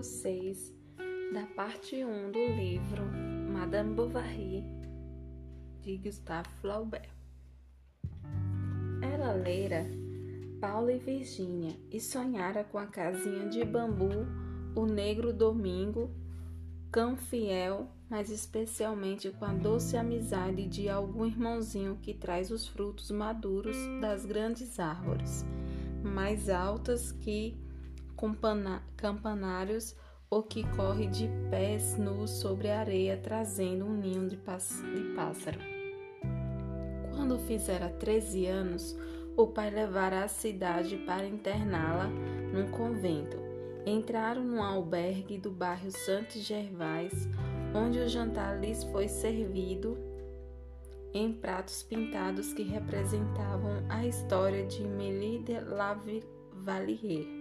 capítulo 6 da parte 1 do livro Madame Bovary de Gustave Flaubert. Ela lera Paula e Virgínia e sonhara com a casinha de bambu, o negro domingo, cão fiel, mas especialmente com a doce amizade de algum irmãozinho que traz os frutos maduros das grandes árvores, mais altas que campanários ou que corre de pés nus sobre a areia trazendo um ninho de, pássaro. Quando fizera 13 anos, o pai levara à cidade para interná-la num convento. Entraram num albergue do bairro Santo Gervais, onde o jantar lhes foi servido em pratos pintados que representavam a história de Mélie de Lavalier.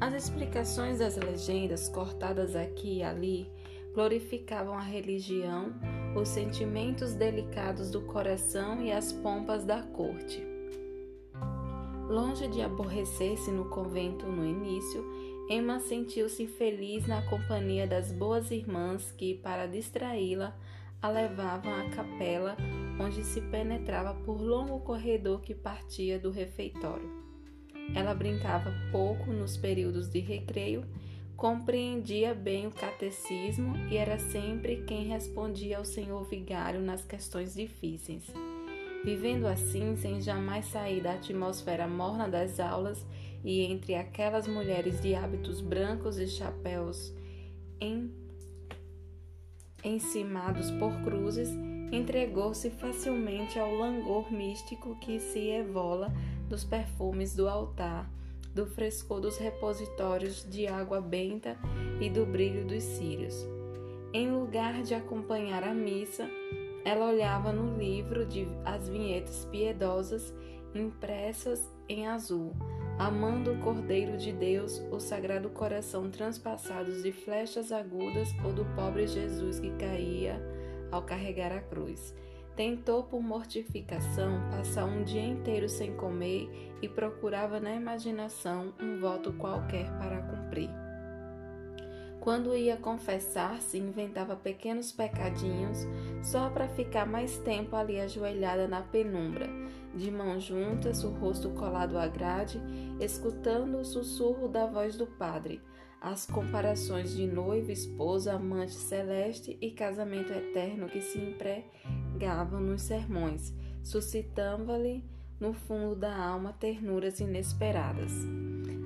As explicações das legendas, cortadas aqui e ali, glorificavam a religião, os sentimentos delicados do coração e as pompas da corte. Longe de aborrecer-se no convento no início, Emma sentiu-se feliz na companhia das boas irmãs que, para distraí-la, a levavam à capela, onde se penetrava por longo corredor que partia do refeitório. Ela brincava pouco nos períodos de recreio, compreendia bem o catecismo e era sempre quem respondia ao senhor vigário nas questões difíceis. Vivendo assim, sem jamais sair da atmosfera morna das aulas e entre aquelas mulheres de hábitos brancos e chapéus em... encimados por cruzes, entregou-se facilmente ao langor místico que se evola dos perfumes do altar, do frescor dos repositórios de água benta e do brilho dos círios. Em lugar de acompanhar a missa, ela olhava no livro de as vinhetas piedosas impressas em azul, amando o Cordeiro de Deus, o Sagrado Coração transpassados de flechas agudas ou do pobre Jesus que caía ao carregar a cruz. Tentou, por mortificação, passar um dia inteiro sem comer e procurava na imaginação um voto qualquer para cumprir. Quando ia confessar-se, inventava pequenos pecadinhos só para ficar mais tempo ali ajoelhada na penumbra, de mãos juntas, o rosto colado à grade, escutando o sussurro da voz do padre, as comparações de noivo, esposa, amante celeste e casamento eterno que se empregavam nos sermões, suscitando-lhe no fundo da alma ternuras inesperadas.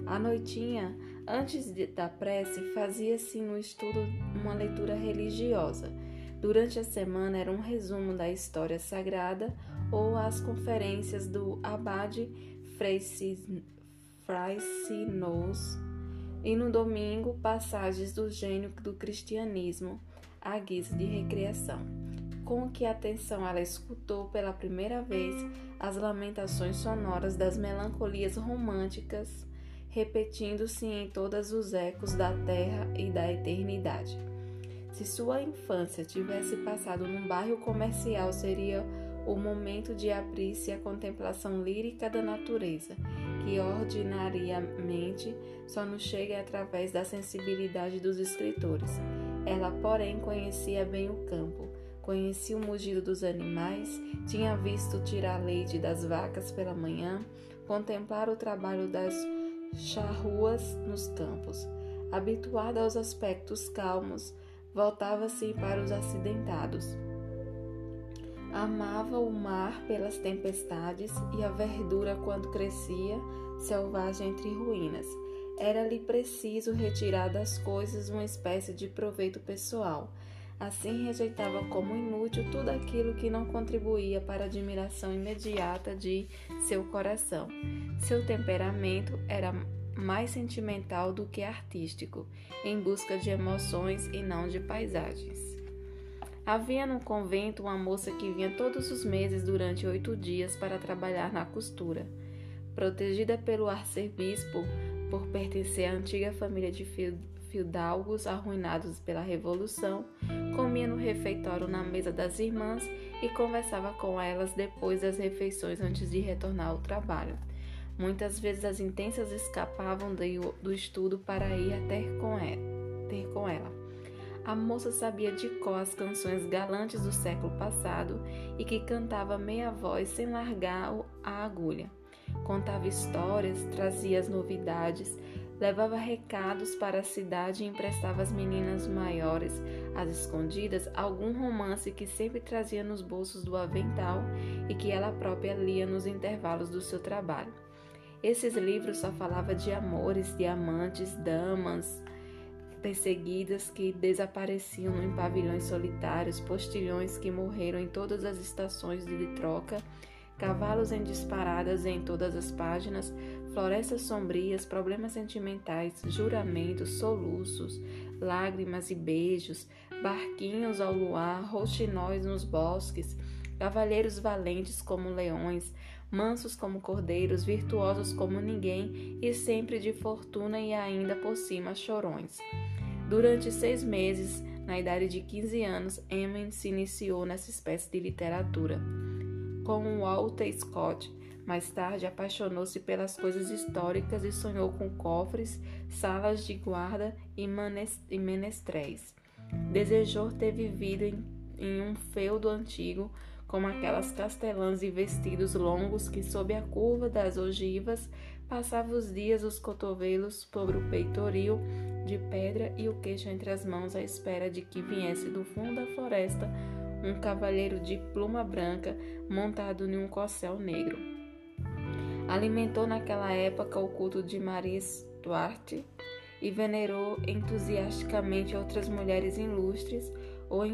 À noitinha, antes da prece, fazia-se no estudo uma leitura religiosa. Durante a semana era um resumo da história sagrada ou as conferências do abade Frei Sinos e no domingo passagens do gênio do cristianismo à guisa de recreação. Com que atenção ela escutou pela primeira vez as lamentações sonoras das melancolias românticas, repetindo-se em todos os ecos da terra e da eternidade. Se sua infância tivesse passado num bairro comercial, seria o momento de abrir-se à contemplação lírica da natureza, que ordinariamente só nos chega através da sensibilidade dos escritores. Ela, porém, conhecia bem o campo, conhecia o mugido dos animais, tinha visto tirar leite das vacas pela manhã, contemplar o trabalho das charruas nos campos. Habituada aos aspectos calmos, voltava-se para os acidentados Amava o mar pelas tempestades e a verdura quando crescia, selvagem entre ruínas. Era-lhe preciso retirar das coisas uma espécie de proveito pessoal. Assim rejeitava como inútil tudo aquilo que não contribuía para a admiração imediata de seu coração. Seu temperamento era mais sentimental do que artístico, em busca de emoções e não de paisagens. Havia no convento uma moça que vinha todos os meses durante oito dias para trabalhar na costura. Protegida pelo arcebispo por pertencer à antiga família de fidalgos arruinados pela Revolução, comia no refeitório na mesa das irmãs e conversava com elas depois das refeições antes de retornar ao trabalho. Muitas vezes as intensas escapavam do estudo para ir ter com ela. A moça sabia de cor as canções galantes do século passado e que cantava meia voz sem largar a agulha. Contava histórias, trazia as novidades, levava recados para a cidade e emprestava às meninas maiores, às escondidas, algum romance que sempre trazia nos bolsos do avental e que ela própria lia nos intervalos do seu trabalho. Esses livros só falavam de amores, de amantes, damas, perseguidas que desapareciam em pavilhões solitários, postilhões que morreram em todas as estações de troca, cavalos em disparadas em todas as páginas, florestas sombrias, problemas sentimentais, juramentos, soluços, lágrimas e beijos, barquinhos ao luar, roxinóis nos bosques, cavalheiros valentes como leões, mansos como cordeiros, virtuosos como ninguém e sempre de fortuna e ainda por cima chorões. Durante seis meses, na idade de 15 anos, Emma se iniciou nessa espécie de literatura. Com Walter Scott, mais tarde apaixonou-se pelas coisas históricas e sonhou com cofres, salas de guarda e menestréis. Desejou ter vivido em, em um feudo antigo, como aquelas castelãs e vestidos longos que, sob a curva das ogivas, passava os dias os cotovelos sobre o peitoril de pedra e o queixo entre as mãos à espera de que viesse do fundo da floresta um cavalheiro de pluma branca montado em um corcel negro. Alimentou naquela época o culto de Maria Stuart e venerou entusiasticamente outras mulheres ilustres ou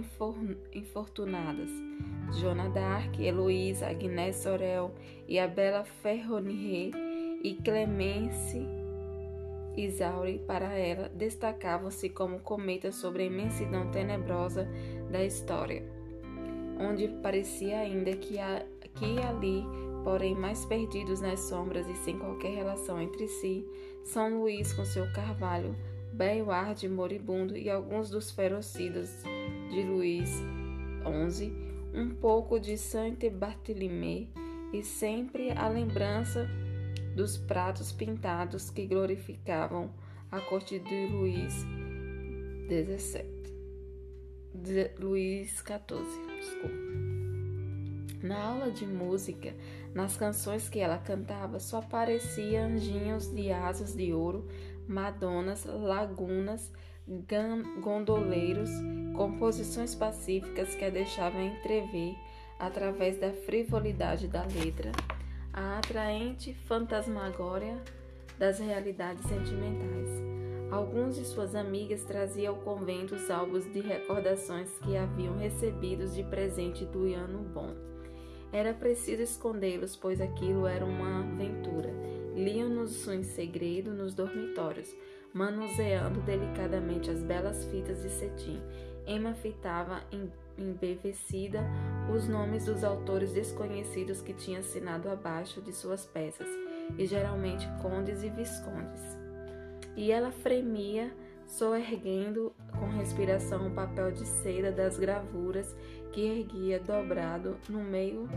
infortunadas. Joana d'Arc, Heloísa, Agnès Sorel e a bela Ferronier e Clemence Isaure para ela destacavam-se como cometas sobre a imensidão tenebrosa da história, onde parecia ainda que aqui e ali, porém mais perdidos nas sombras e sem qualquer relação entre si, São Luís com seu carvalho, Bailard moribundo e alguns dos ferocidas de Luís XI, um pouco de Saint-Barthélemy e sempre a lembrança dos pratos pintados que glorificavam a corte de Luís Luís XIV, desculpa. Na aula de música, nas canções que ela cantava, só apareciam anjinhos de asas de ouro, madonas, lagunas, gondoleiros, composições pacíficas que a deixavam entrever, através da frivolidade da letra, a atraente fantasmagória das realidades sentimentais. Alguns de suas amigas traziam ao convento os álbuns de recordações que haviam recebidos de presente do ano bom. Era preciso escondê-los, pois aquilo era uma aventura. Liam-nos em segredo nos dormitórios, manuseando delicadamente as belas fitas de cetim. Emma fitava em embevecida os nomes dos autores desconhecidos que tinha assinado abaixo de suas peças, e geralmente condes e viscondes. E ela fremia, soerguendo com respiração o papel de seda das gravuras que erguia dobrado no meio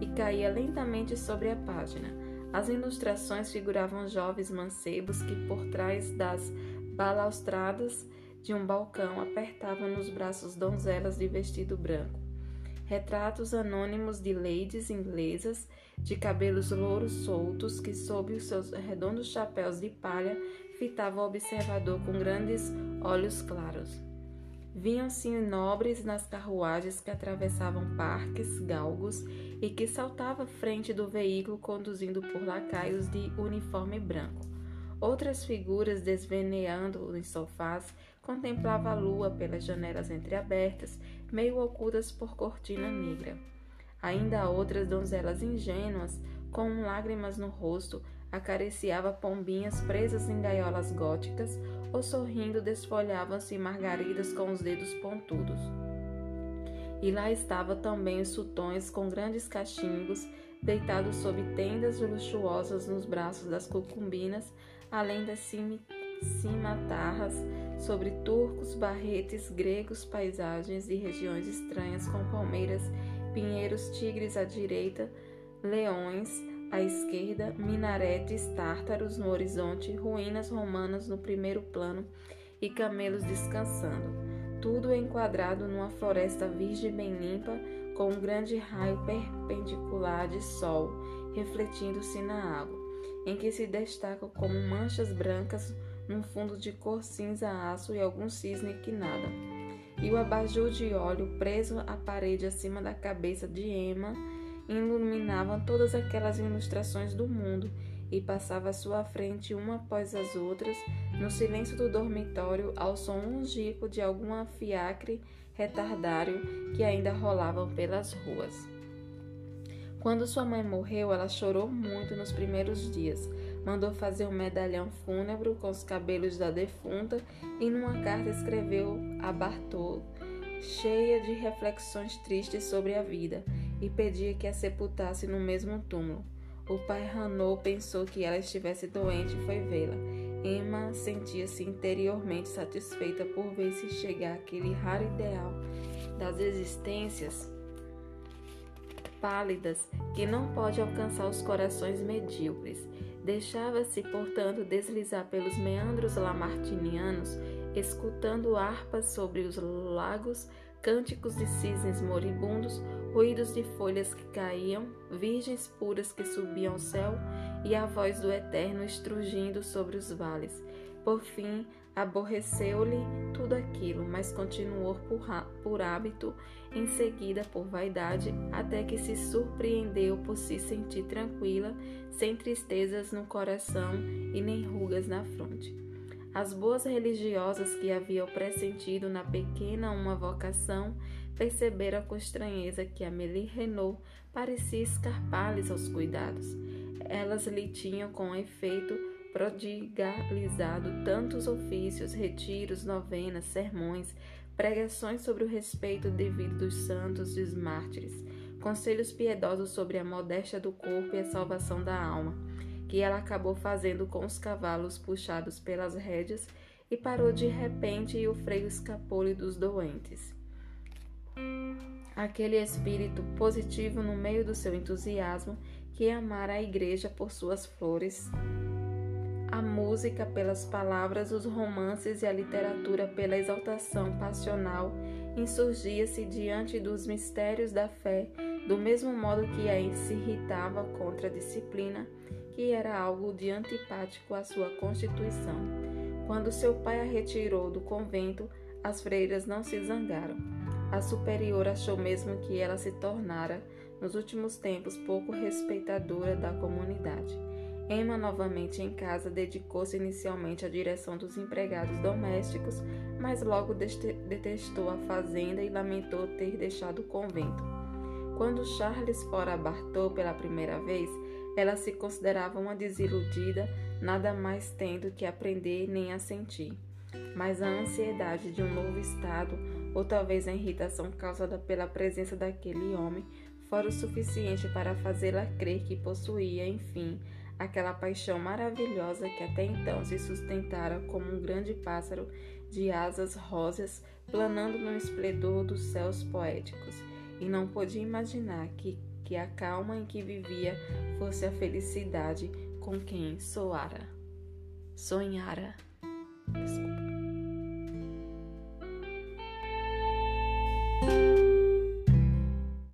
e caía lentamente sobre a página. As ilustrações figuravam jovens mancebos que, por trás das balaustradas, de um balcão apertavam nos braços donzelas de vestido branco. Retratos anônimos de ladies inglesas de cabelos louros soltos que, sob os seus redondos chapéus de palha, fitavam o observador com grandes olhos claros. Viam-se nobres nas carruagens que atravessavam parques, galgos e que saltavam à frente do veículo conduzindo por lacaios de uniforme branco. Outras figuras desveneando em sofás contemplava a lua pelas janelas entreabertas, meio ocultas por cortina negra. Ainda outras donzelas ingênuas, com lágrimas no rosto, acariciava pombinhas presas em gaiolas góticas ou sorrindo desfolhavam-se margaridas com os dedos pontudos. E lá estava também os sultões com grandes cachimbos, deitados sob tendas luxuosas nos braços das cucumbinas, além das cimatarras sobre turcos, barretes, gregos, paisagens e regiões estranhas com palmeiras, pinheiros, tigres à direita, leões à esquerda, minaretes tártaros no horizonte, ruínas romanas no primeiro plano e camelos descansando, tudo enquadrado numa floresta virgem bem limpa, com um grande raio perpendicular de sol refletindo-se na água, em que se destacam como manchas brancas num fundo de cor cinza aço e algum cisne que nada. E o abajur de óleo preso à parede acima da cabeça de Emma iluminavam todas aquelas ilustrações do mundo e passava à sua frente uma após as outras, no silêncio do dormitório, ao som longínquo de algum fiacre retardário que ainda rolavam pelas ruas. Quando sua mãe morreu, ela chorou muito nos primeiros dias. Mandou fazer um medalhão fúnebre com os cabelos da defunta e numa carta escreveu a Bartol, cheia de reflexões tristes sobre a vida, e pedia que a sepultasse no mesmo túmulo. O pai Ranou pensou que ela estivesse doente e foi vê-la. Emma sentia-se interiormente satisfeita por ver-se chegar aquele raro ideal das existências pálidas que não pode alcançar os corações medíocres. Deixava-se, portanto, deslizar pelos meandros lamartinianos, escutando harpas sobre os lagos, cânticos de cisnes moribundos, ruídos de folhas que caíam, virgens puras que subiam ao céu e a voz do Eterno estrugindo sobre os vales. Por fim, Aborreceu-lhe tudo aquilo, mas continuou por, por hábito, em seguida por vaidade, até que se surpreendeu por se sentir tranquila, sem tristezas no coração e nem rugas na fronte. As boas religiosas que haviam pressentido na pequena uma vocação perceberam com estranheza que Amélie Renault parecia escarpar-lhes aos cuidados. Elas lhe tinham, com efeito, prodigalizado tantos ofícios, retiros, novenas, sermões, pregações sobre o respeito devido dos santos e dos mártires, conselhos piedosos sobre a modéstia do corpo e a salvação da alma, que ela acabou fazendo com os cavalos puxados pelas rédeas e parou de repente e o freio escapou-lhe dos doentes. Aquele espírito positivo no meio do seu entusiasmo que amara a igreja por suas flores, a música pelas palavras, os romances e a literatura pela exaltação passional insurgia-se diante dos mistérios da fé, do mesmo modo que a se irritava contra a disciplina, que era algo de antipático à sua constituição. Quando seu pai a retirou do convento, as freiras não se zangaram. A superior achou mesmo que ela se tornara, nos últimos tempos, pouco respeitadora da comunidade. Emma, novamente em casa, dedicou-se inicialmente à direção dos empregados domésticos, mas logo detestou a fazenda e lamentou ter deixado o convento. Quando Charles fora a Bartô pela primeira vez, ela se considerava uma desiludida, nada mais tendo que aprender nem a sentir. Mas a ansiedade de um novo estado, ou talvez a irritação causada pela presença daquele homem, fora o suficiente para fazê-la crer que possuía, enfim, aquela paixão maravilhosa que até então se sustentara como um grande pássaro de asas rosas planando no esplendor dos céus poéticos, e não podia imaginar que, que a calma em que vivia fosse a felicidade com quem soara, sonhara. Desculpa.